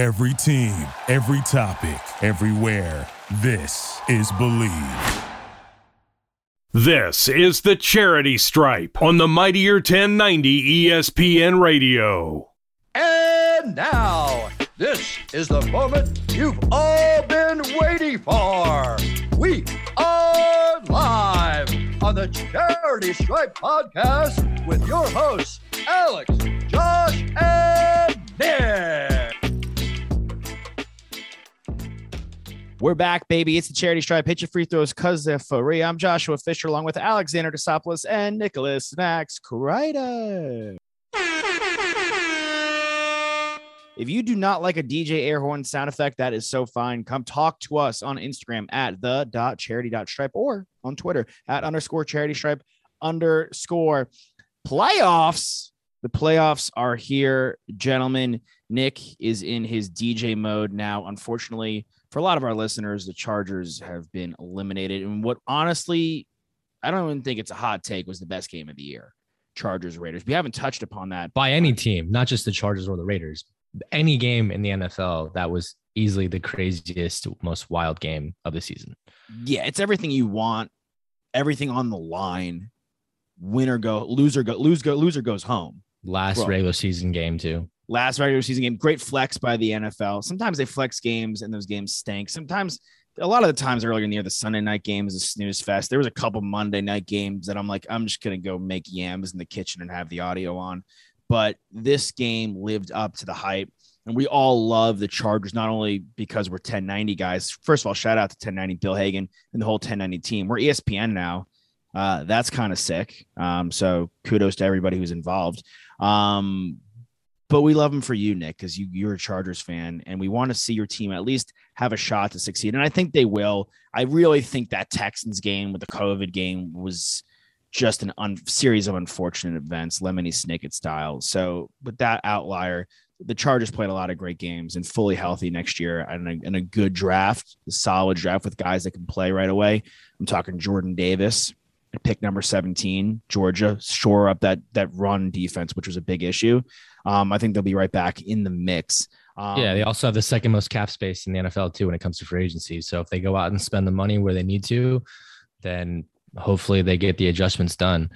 Every team, every topic, everywhere. This is Bleav. This is the Charity Stripe on the Mightier 1090 ESPN Radio. And now, this is the moment you've all been waiting for. We are live on the Charity Stripe podcast with your hosts, Alex, Josh, and Nick. We're back, baby. It's the charity stripe. Hit your free throws because they're free. I'm Joshua Fisher along with Alexander Desopoulos and Nicholas Max Kreider. If you do not like a DJ air horn sound effect, that is so fine. Come talk to us on Instagram at the dot charity stripe or on Twitter at underscore charity stripe underscore playoffs. The playoffs are here, gentlemen. Nick is in his DJ mode now. Unfortunately, for a lot of our listeners, the Chargers have been eliminated. And what honestly, I don't even think it's a hot take, was the best game of the year. Chargers Raiders. We haven't touched upon that. by any team, not just the Chargers or the Raiders. Any game in the NFL that was easily the craziest, most wild game of the season. Yeah, it's everything you want, everything on the line. Winner go, loser go, lose go, loser goes home. Last Bro. regular season game too. Last regular season game. Great flex by the NFL. Sometimes they flex games and those games stink. Sometimes, a lot of the times earlier in the year, the Sunday night game is a snooze fest. There was a couple Monday night games that I'm like, I'm just gonna go make yams in the kitchen and have the audio on. But this game lived up to the hype. And we all love the Chargers, not only because we're 1090 guys. First of all, shout out to 1090 Bill Hagan and the whole 1090 team. We're ESPN now. Uh, that's kind of sick. Um, so kudos to everybody who's involved. Um, but we love them for you, Nick, because you, you're a Chargers fan, and we want to see your team at least have a shot to succeed. And I think they will. I really think that Texans game with the COVID game was just an un- series of unfortunate events, Lemony Snicket style. So with that outlier, the Chargers played a lot of great games and fully healthy next year and a, and a good draft, a solid draft with guys that can play right away. I'm talking Jordan Davis, pick number 17, Georgia, shore up that that run defense, which was a big issue. Um, I think they'll be right back in the mix. Um, yeah, they also have the second most cap space in the NFL too when it comes to free agency. So if they go out and spend the money where they need to, then hopefully they get the adjustments done.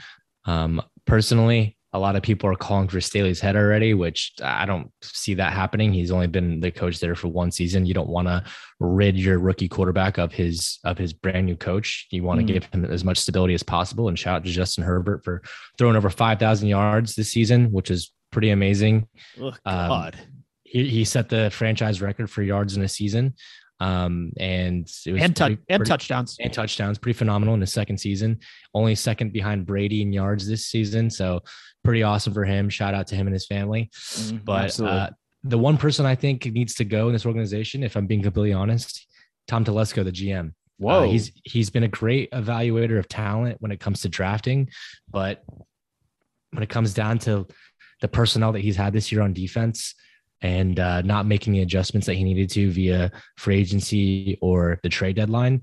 Um, personally, a lot of people are calling for Staley's head already, which I don't see that happening. He's only been the coach there for one season. You don't want to rid your rookie quarterback of his of his brand new coach. You want to Mhm. give him as much stability as possible. And shout out to Justin Herbert for throwing over five thousand yards this season, which is pretty amazing. Ugh, Um, God. He, he set the franchise record for yards in a season. Um, and it was and, tou- pretty- and pretty- touchdowns. and touchdowns, pretty phenomenal in his second season. Only second behind Brady in yards this season, so pretty awesome for him. Shout out to him and his family. Mhm, But uh, the one person I think needs to go in this organization, if I'm being completely honest, Tom Telesco, the GM. Uh, Whoa. he's he's been a great evaluator of talent when it comes to drafting, but when it comes down to the personnel that he's had this year on defense and uh, not making the adjustments that he needed to via free agency or the trade deadline,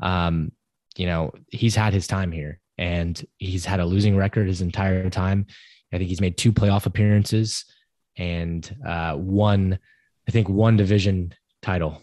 um, you know, he's had his time here and he's had a losing record his entire time. I think he's made two playoff appearances and uh, one, I think, one division title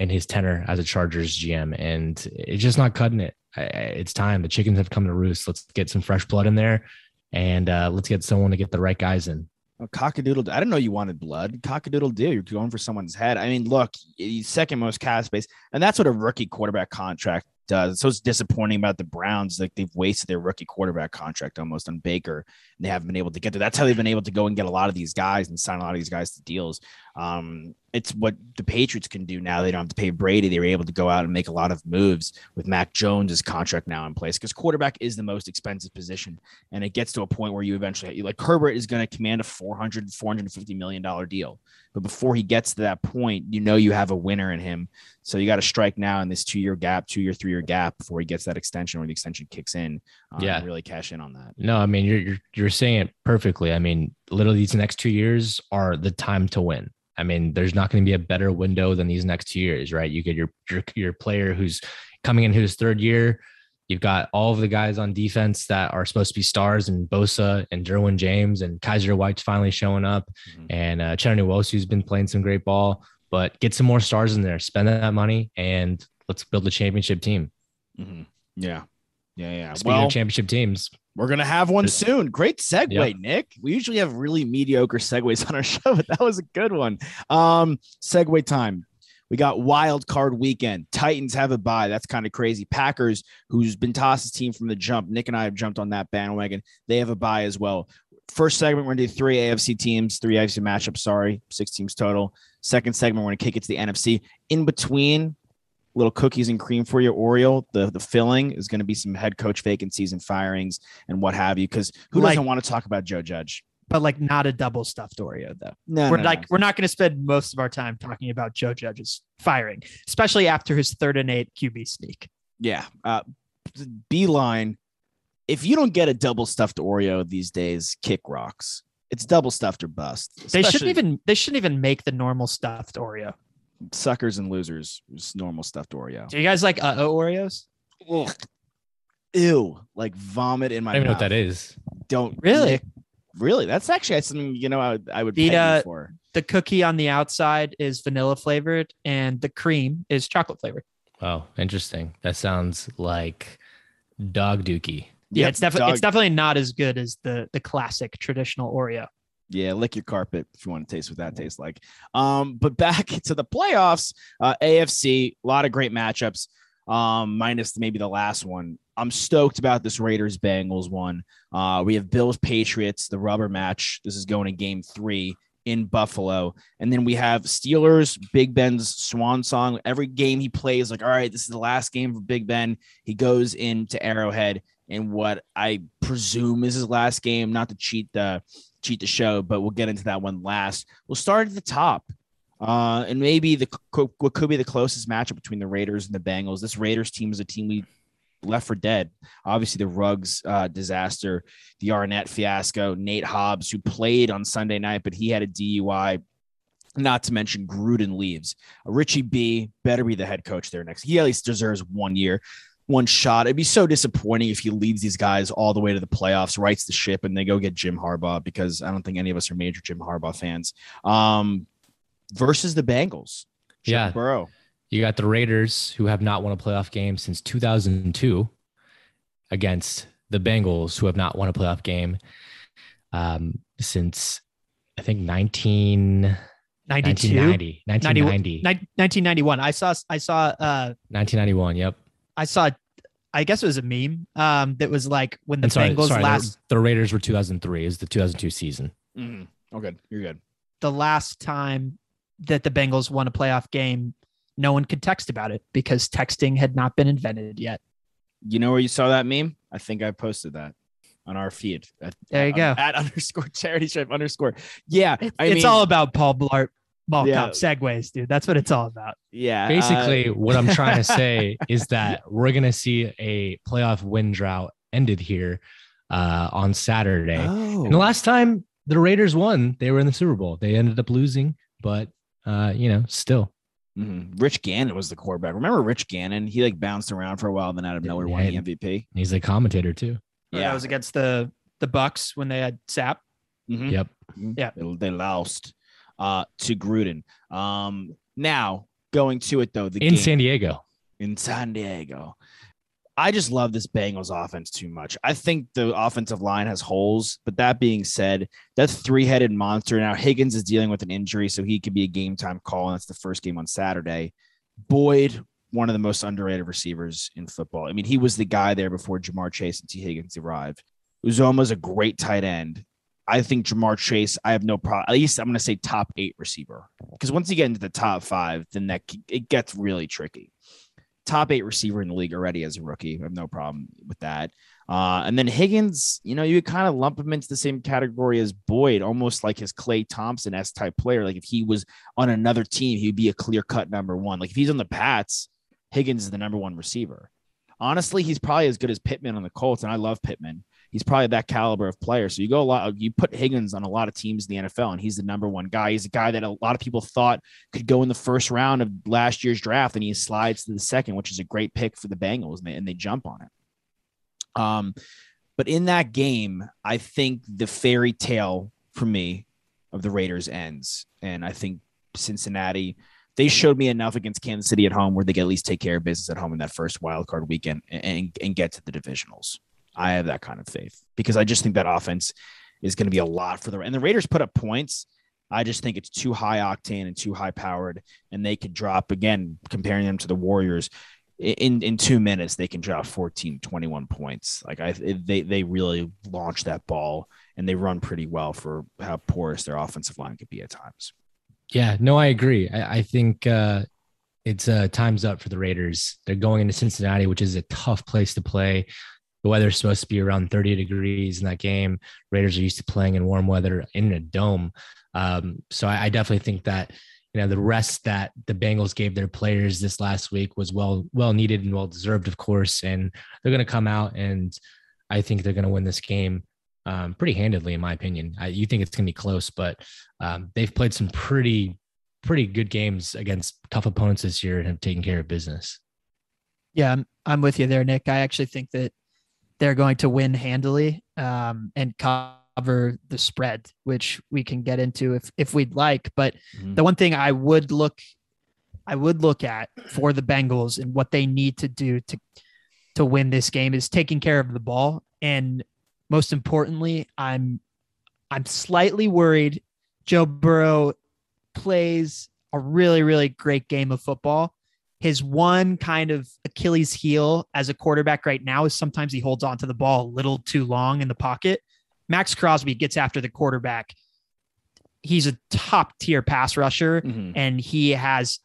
in his tenure as a Chargers GM, and it's just not cutting it. It's time. The chickens have come to roost. Let's get some fresh blood in there, and uh, let's get someone to get the right guys in. Oh, cockadoodle. I didn't know you wanted blood. Cockadoodle do. You're going for someone's head. I mean, look, second most cap space, and that's what a rookie quarterback contract does. So it's disappointing about the Browns. Like they've wasted their rookie quarterback contract almost on Baker, and they haven't been able to get there. That's how they've been able to go and get a lot of these guys and sign a lot of these guys to deals. Um, it's what the Patriots can do now. They don't have to pay Brady. They were able to go out and make a lot of moves with Mac Jones's contract now in place because quarterback is the most expensive position and it gets to a point where you eventually like Herbert is going to command a 400 450 million dollar deal but before he gets to that point you know you have a winner in him so you got to strike now in this two year gap two year three year gap before he gets that extension or the extension kicks in um, Yeah. really cash in on that No, I mean you're you're you're saying it perfectly. I mean, literally these next two years are the time to win. I mean, there's not going to be a better window than these next two years, right? You get your your your player who's coming in his third year, You've got all of the guys on defense that are supposed to be stars, and Bosa and Derwin James and Kyzir White's finally showing up, Mhm. and uh, Uchenna Nwosu's been playing some great ball. But get some more stars in there, spend that money, and let's build a championship team. Mhm. Yeah. Yeah. Yeah. Speaking well, of championship teams, we're going to have one soon. Great segue, Yep. Nick. We usually have really mediocre segues on our show, but that was a good one. Um, segue time. We got wild card weekend. Titans have a bye. That's kind of crazy. Packers, who's been Toss's team from the jump. Nick and I have jumped on that bandwagon. They have a bye as well. First segment, we're gonna do three AFC teams, three AFC matchups. Sorry, six teams total. Second segment, we're gonna kick it to the NFC. In between, little cookies and cream for you, Oreo. The the filling is gonna be some head coach vacancies and firings and what have you. Because who Like- doesn't want to talk about Joe Judge? but like not a double stuffed Oreo though. No, we're no, like no. we're not going to spend most of our time talking about Joe Judge's firing, especially after his third and eight QB sneak. Yeah. Uh, Beeline, if you don't get a double stuffed Oreo these days, kick rocks. It's double stuffed or bust. They shouldn't even they shouldn't even make the normal stuffed Oreo. Suckers and losers. It's normal stuffed Oreo. Do you guys like uh Oreos? Ugh. Ew, like vomit in my I don't even know what that is. Don't Really? Nick, really? That's actually something you know I would, I would The, pay uh, for. The cookie on the outside is vanilla flavored, and the cream is chocolate flavored. Oh, interesting. That sounds like dog dookie. Yeah, Yep, it's definitely it's definitely not as good as the the classic traditional Oreo. Yeah, lick your carpet if you want to taste what that tastes like. Um, but back to the playoffs, uh, AFC, a lot of great matchups. Um, minus maybe the last one. I'm stoked about this Raiders Bengals one. Uh, we have Bills Patriots, the rubber match. This is going to game three in Buffalo. And then we have Steelers, Big Ben's swan song. Every game he plays, like, all right, this is the last game for Big Ben. He goes into Arrowhead in what I presume is his last game, not to cheat the cheat the show, but we'll get into that one last. We'll start at the top. Uh, and maybe the what could be the closest matchup between the Raiders and the Bengals. This Raiders team is a team we left for dead. Obviously, the Ruggs uh, disaster, the Arnette fiasco, Nate Hobbs, who played on Sunday night, but he had a DUI. Not to mention Gruden leaves. Richie B better be the head coach there next. He at least deserves one year, one shot. It'd be so disappointing if he leads these guys all the way to the playoffs, rights the ship, and they go get Jim Harbaugh because I don't think any of us are major Jim Harbaugh fans. Um, versus the Bengals. Joe Yeah. Burrow. You got the Raiders, who have not won a playoff game since 2002, against the Bengals, who have not won a playoff game um, since I think 19, 92, 1990. 1990. 1991. I saw I saw uh 1991. Yep. I saw I guess it was a meme um that was like when the And sorry, Bengals sorry, last the, Raiders were 2003. Is the 2002 season. Mm-hmm. Oh, good. You're good. the last time that the Bengals won a playoff game, no one could text about it because texting had not been invented yet. You know where you saw that meme? I think I posted that on our feed. At, There you at- go. At underscore charity stripe underscore. Yeah. It- I it's mean, all about Paul Blart Mall Yeah. Cop segues, dude. That's what it's all about. yeah. uh, Basically, what I'm trying to say is that we're gonna see a playoff win drought ended here uh, on Saturday. oh. And the last time the Raiders won, they were in the Super Bowl. They ended up losing, but uh, you know, still. Mhm. Rich Gannon was the quarterback. Remember Rich Gannon? He like bounced around for a while, and then out of nowhere won the MVP. He's a commentator too. Yeah, that was against the the Bucs when they had Sapp. Mhm. Yep. Yeah. They, they lost uh, to Gruden. Um, now going to it though, the In game San Diego. in San Diego. I just love this Bengals offense too much. I think the offensive line has holes, but that being said, that three-headed monster. Now Higgins is dealing with an injury, so he could be a game time call, and that's the first game on Saturday. Boyd, one of the most underrated receivers in football. I mean, he was the guy there before Ja'Marr Chase and Tee Higgins arrived. Uzomah's a great tight end. I think Ja'Marr Chase, I have no problem. At least I'm going to say top eight receiver. Because once you get into the top five, then that it gets really tricky. Top eight receiver in the league already as a rookie. I have no problem with that. Uh, and then Higgins, you know, you kind of lump him into the same category as Boyd, almost like his Klay Thompson S type player. Like if he was on another team, he'd be a clear cut number one. Like if he's on the Pats, Higgins is the number one receiver. Honestly, he's probably as good as Pittman on the Colts, and I love Pittman he's probably that caliber of player. So you go a lot, you put Higgins on a lot of teams in the NFL, and he's the number one guy. He's a guy that a lot of people thought could go in the first round of last year's draft, and he slides to the second, which is a great pick for the Bengals, and they, and they jump on it. Um, but in that game, I think the fairy tale for me of the Raiders ends, and I think Cincinnati they showed me enough against Kansas City at home where they can at least take care of business at home in that first wild card weekend and, and, and get to the divisionals. I have that kind of faith because I just think that offense is going to be a lot for the and the Raiders put up points. I just think it's too high octane and too high powered, and they could drop again comparing them to the Warriors in in two minutes they can drop 14 21 points. Like i they they really launch that ball and they run pretty well for how porous their offensive line could be at times. Yeah no i agree. I, I think uh it's uh time's up for the raiders. They're going into cincinnati which is a tough place to play the weather's supposed to be around 30 degrees in that game raiders are used to playing in warm weather in a dome um so I, I definitely think that you know the rest that the Bengals gave their players this last week was well well needed and well deserved, of course. And they're going to come out and I think they're going to win this game um, pretty handedly, in my opinion. I, you think it's going to be close, but um, they've played some pretty pretty good games against tough opponents this year and have taken care of business. Yeah, I'm, I'm with you there, Nick. I actually think that they're going to win handily um, and cover the spread, which we can get into if if we'd like. But mm-hmm. the one thing I would look I would look at for the Bengals and what they need to do to to win this game is taking care of the ball. And most importantly, I'm I'm slightly worried Joe Burrow plays a really, really great game of football. His one kind of Achilles heel as a quarterback right now is sometimes he holds on to the ball a little too long in the pocket. Maxx Crosby gets after the quarterback. He's a top tier pass rusher mm-hmm. and he has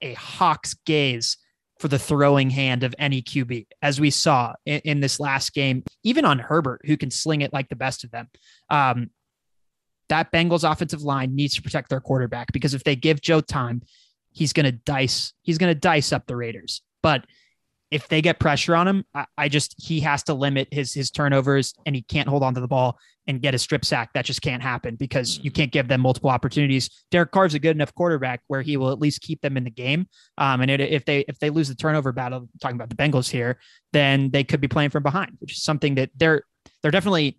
a hawk's gaze for the throwing hand of any QB, as we saw in, in, this last game, even on Herbert, who can sling it like the best of them. Um, that Bengals offensive line needs to protect their quarterback because if they give Joe time, he's going to dice. He's going to dice up the Raiders. But if they get pressure on him, I, I, just he has to limit his his turnovers and he can't hold on to the ball and get a strip sack. That just can't happen because you mm-hmm. can't give them multiple opportunities. Derek Carr's a good enough quarterback where he will at least keep them in the game. Um, and it, if they if they lose the turnover battle, talking about the Bengals here, then they could be playing from behind, which is something that they're they're definitely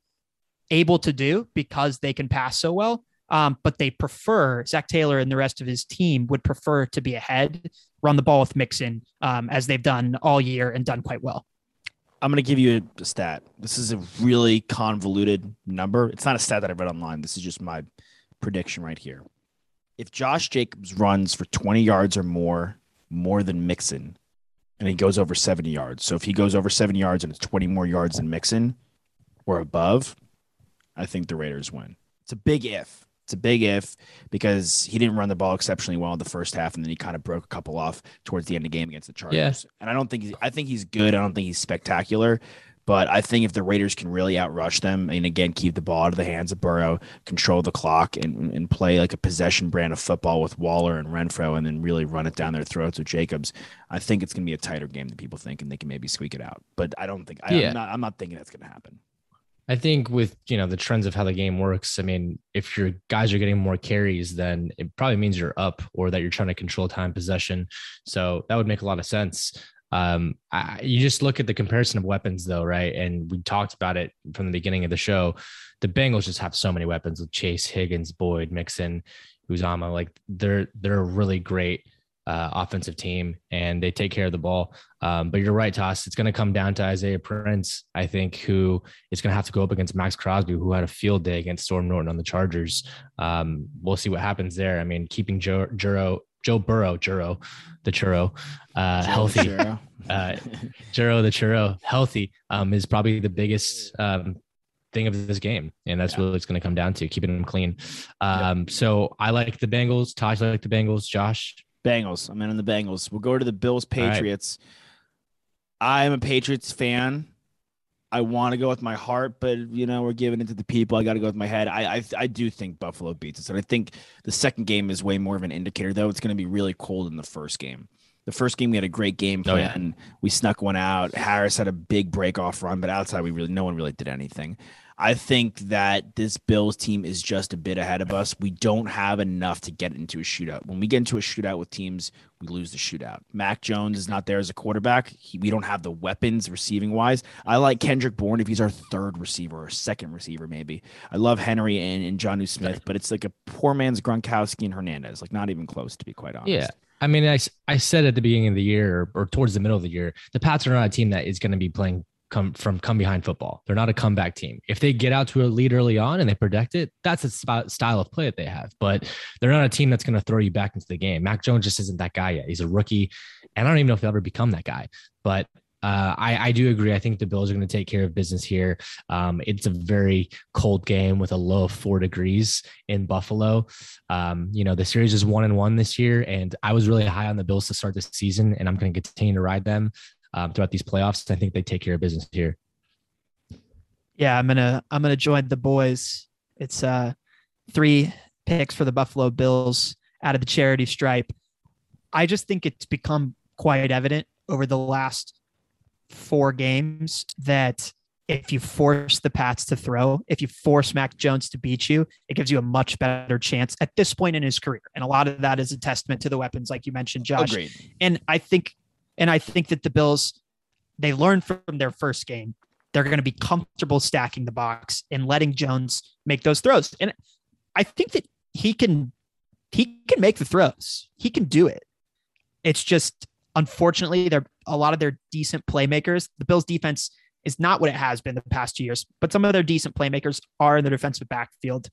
able to do because they can pass so well. Um, but they prefer Zac Taylor and the rest of his team would prefer to be ahead, run the ball with Mixon um, as they've done all year and done quite well. I'm going to give you a stat. This is a really convoluted number. It's not a stat that I read online. This is just my prediction right here. If Josh Jacobs runs for 20 yards or more, more than Mixon, and he goes over 70 yards. So if he goes over 70 yards and it's 20 more yards than Mixon or above, I think the Raiders win. It's a big if. It's a big if because he didn't run the ball exceptionally well in the first half, and then he kind of broke a couple off towards the end of the game against the Chargers. Yeah. And I don't think he's, I think he's good. I don't think he's spectacular, but I think if the Raiders can really outrush them and again keep the ball out of the hands of Burrow, control the clock, and and play like a possession brand of football with Waller and Renfro, and then really run it down their throats with Jacobs, I think it's going to be a tighter game than people think, and they can maybe squeak it out. But I don't think I, yeah. I'm not. I'm not thinking that's going to happen. I think with you know the trends of how the game works, I mean, if your guys are getting more carries, then it probably means you're up or that you're trying to control time possession. So that would make a lot of sense. Um, I, you just look at the comparison of weapons, though, right? And we talked about it from the beginning of the show. The Bengals just have so many weapons with Chase, Higgins, Boyd, Mixon, Uzomah. Like they're they're really great uh, offensive team and they take care of the ball. Um, but you're right, Toss. It's going to come down to Isaiah Prince, I think, who is going to have to go up against Maxx Crosby, who had a field day against Storm Norton on the Chargers. Um, we'll see what happens there. I mean, keeping Joe, Juro, Joe Burrow, Juro, the churro, uh, healthy, churro. uh, Juro, the churro, healthy um, is probably the biggest um, thing of this game, and that's yeah. what it's going to come down to keeping them clean. Um. So I like the Bengals. Taj like the Bengals. Josh, Bengals. I'm in on the Bengals. We'll go to the Bills Patriots. Right. I'm a Patriots fan. I want to go with my heart, but you know we're giving it to the people. I got to go with my head. I, I I do think Buffalo beats us, and I think the second game is way more of an indicator. Though it's going to be really cold in the first game. The first game we had a great game plan. Oh, yeah. We snuck one out. Harris had a big break off run, but outside we really no one really did anything. I think that this Bills team is just a bit ahead of us. We don't have enough to get into a shootout. When we get into a shootout with teams, we lose the shootout. Mac Jones is not there as a quarterback. He, we don't have the weapons receiving wise. I like Kendrick Bourne if he's our third receiver or second receiver, maybe. I love Henry and, and Jonnu Smith, but it's like a poor man's Gronkowski and Hernandez, like not even close, to be quite honest. Yeah. I mean, I, I said at the beginning of the year or towards the middle of the year, the Pats are not a team that is going to be playing come from come behind football. They're not a comeback team. If they get out to a lead early on and they protect it, that's a style of play that they have. But they're not a team that's going to throw you back into the game. Mac Jones just isn't that guy yet. He's a rookie, and I don't even know if he'll ever become that guy. But uh, I, I, do agree. I think the Bills are going to take care of business here. Um, it's a very cold game with a low of four degrees in Buffalo. Um, you know, the series is one and one this year, and I was really high on the Bills to start this season, and I'm going to continue to ride them um, throughout these playoffs. I think they take care of business here. Yeah, I'm gonna I'm gonna join the boys. It's uh three picks for the Buffalo Bills out of the charity stripe. I just think it's become quite evident over the last four games that if you force the Pats to throw, if you force Mac Jones to beat you, it gives you a much better chance at this point in his career. And a lot of that is a testament to the weapons, like you mentioned, Josh. Agreed. And I think and I think that the Bills, they learned from their first game. They're going to be comfortable stacking the box and letting Jones make those throws. And I think that he can he can make the throws. He can do it. It's just unfortunately they're a lot of their decent playmakers. The Bills defense is not what it has been the past two years, but some of their decent playmakers are in the defensive backfield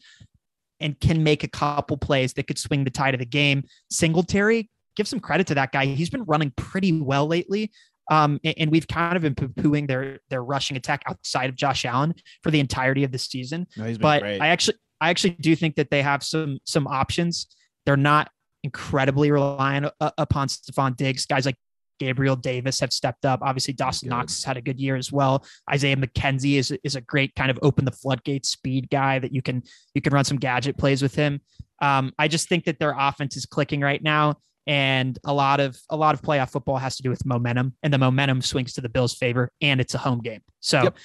and can make a couple plays that could swing the tide of the game. Singletary give some credit to that guy. He's been running pretty well lately. Um, and, we've kind of been poo-pooing their their rushing attack outside of Josh Allen for the entirety of the season. No, but great. I actually I actually do think that they have some some options. They're not incredibly reliant uh, upon Stefon Diggs. Guys like Gabriel Davis have stepped up. Obviously, Dawson Knox has had a good year as well. Isaiah McKenzie is is a great kind of open the floodgates speed guy that you can you can run some gadget plays with him. Um, I just think that their offense is clicking right now and a lot of a lot of playoff football has to do with momentum and the momentum swings to the bills favor and it's a home game so yep.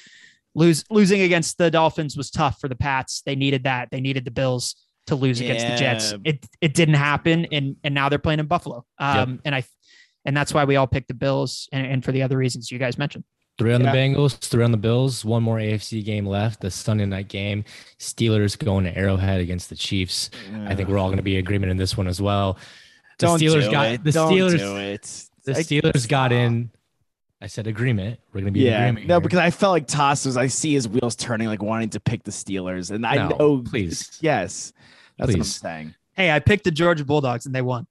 lose losing against the dolphins was tough for the pats they needed that they needed the bills to lose yeah. against the jets it it didn't happen and and now they're playing in buffalo um yep. and i and that's why we all picked the bills and, and for the other reasons you guys mentioned Three on yeah. the Bengals, three on the Bills, one more AFC game left, the Sunday night game. Steelers going to Arrowhead against the Chiefs. Yeah. I think we're all going to be agreement in this one as well. The Don't Steelers do got it. the Don't Steelers. Do it. The Steelers got in. I said agreement. We're gonna be yeah. no, here. because I felt like Toss was. I see his wheels turning, like wanting to pick the Steelers, and I no, know. Please, yes, that's please. what I'm saying. Hey, I picked the Georgia Bulldogs, and they won.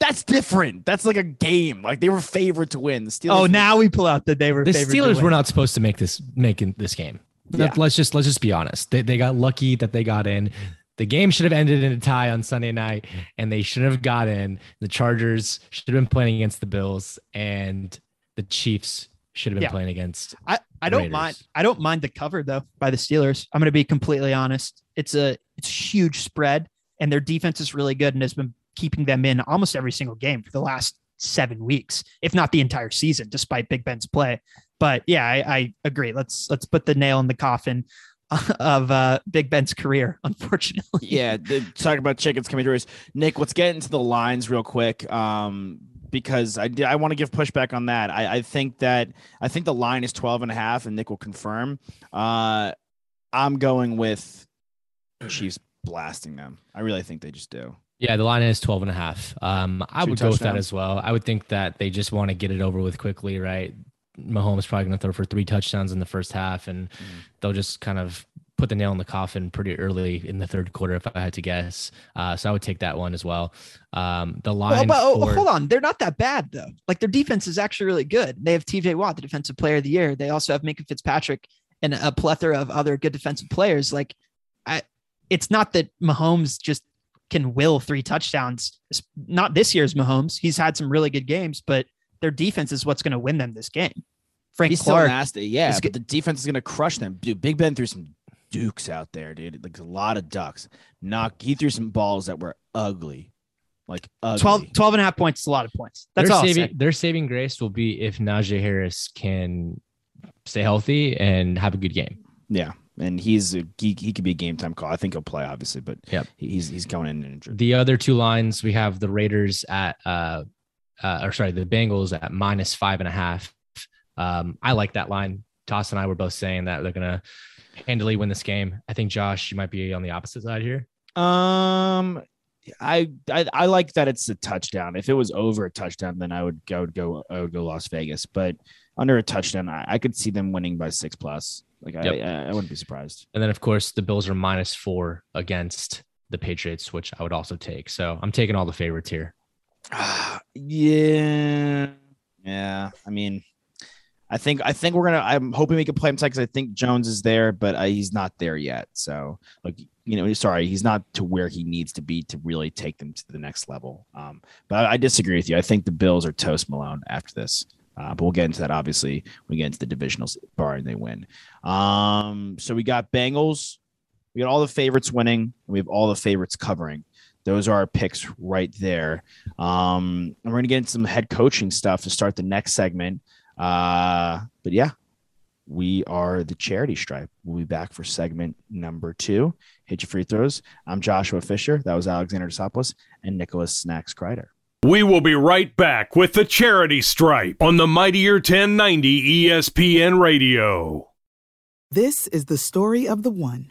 That's different. That's like a game. Like they were favored to win. The Steelers. Oh, now we pull out that they were. The Steelers were not supposed to make this making this game. Yeah. Let's just let's just be honest. They, they got lucky that they got in. The game should have ended in a tie on Sunday night, and they should have got in. The Chargers should have been playing against the Bills, and the Chiefs should have been yeah. playing against. I, I don't Raiders. mind. I don't mind the cover though by the Steelers. I'm going to be completely honest. It's a it's a huge spread, and their defense is really good and has been keeping them in almost every single game for the last seven weeks, if not the entire season, despite Big Ben's play. But yeah, I, I agree. Let's let's put the nail in the coffin of uh, Big Ben's career, unfortunately. Yeah, the, talking about chickens coming to us. Nick, let's get into the lines real quick. Um, because I, I want to give pushback on that. I, I think that I think the line is 12 and a half, and Nick will confirm. Uh, I'm going with Chiefs blasting them. I really think they just do. Yeah, the line is 12 and a half. Um, I Two would touchdowns. go with that as well. I would think that they just want to get it over with quickly, right? Mahomes probably going to throw for three touchdowns in the first half, and mm. they'll just kind of put the nail in the coffin pretty early in the third quarter, if I had to guess. Uh, so I would take that one as well. Um, the line. Well, but for... hold on, they're not that bad though. Like their defense is actually really good. They have T.J. Watt, the defensive player of the year. They also have Minkah Fitzpatrick and a plethora of other good defensive players. Like, I, it's not that Mahomes just can will three touchdowns. It's not this year's Mahomes. He's had some really good games, but their defense is what's going to win them this game. Frank He's Clark, still nasty, yeah, but the defense is going to crush them. Dude, Big Ben threw some dukes out there, dude. Like a lot of ducks. Knock. He threw some balls that were ugly. Like ugly. 12, 12 and a half points is a lot of points. That's their all. Saving, their saving grace will be if Najee Harris can stay healthy and have a good game. Yeah. and he's a, he, he could be a game time call. I think he'll play, obviously, but yeah, he's he's going in injured. The other two lines we have the Raiders at uh, uh or sorry, the Bengals at minus five and a half. Um, I like that line. Toss and I were both saying that they're gonna handily win this game. I think Josh, you might be on the opposite side here. Um, I, I I like that it's a touchdown. If it was over a touchdown, then I would I would go I would go Las Vegas. But under a touchdown, I, I could see them winning by six plus. Like I, Yep. I I wouldn't be surprised. And then of course the Bills are minus four against the Patriots, which I would also take. So I'm taking all the favorites here. Yeah, yeah. I mean, I think I think we're gonna. I'm hoping we can play him tight because I think Jones is there, but uh, he's not there yet. So like you know, sorry, he's not to where he needs to be to really take them to the next level. Um, but I, I disagree with you. I think the Bills are toast Malone after this. Uh, but we'll get into that obviously when we get into the divisionals, barring they win. Um, so we got Bengals. We got all the favorites winning. And we have all the favorites covering. Those are our picks right there. Um, and we're gonna get into some head coaching stuff to start the next segment. Uh, but yeah, we are the charity stripe. We'll be back for segment number two. Hit your free throws. I'm Joshua Fisher. That was Alexander Desopoulos and Nicholas Snacks Kreider. We will be right back with the Charity Stripe on the Mightier 1090 ESPN Radio. This is the story of the one.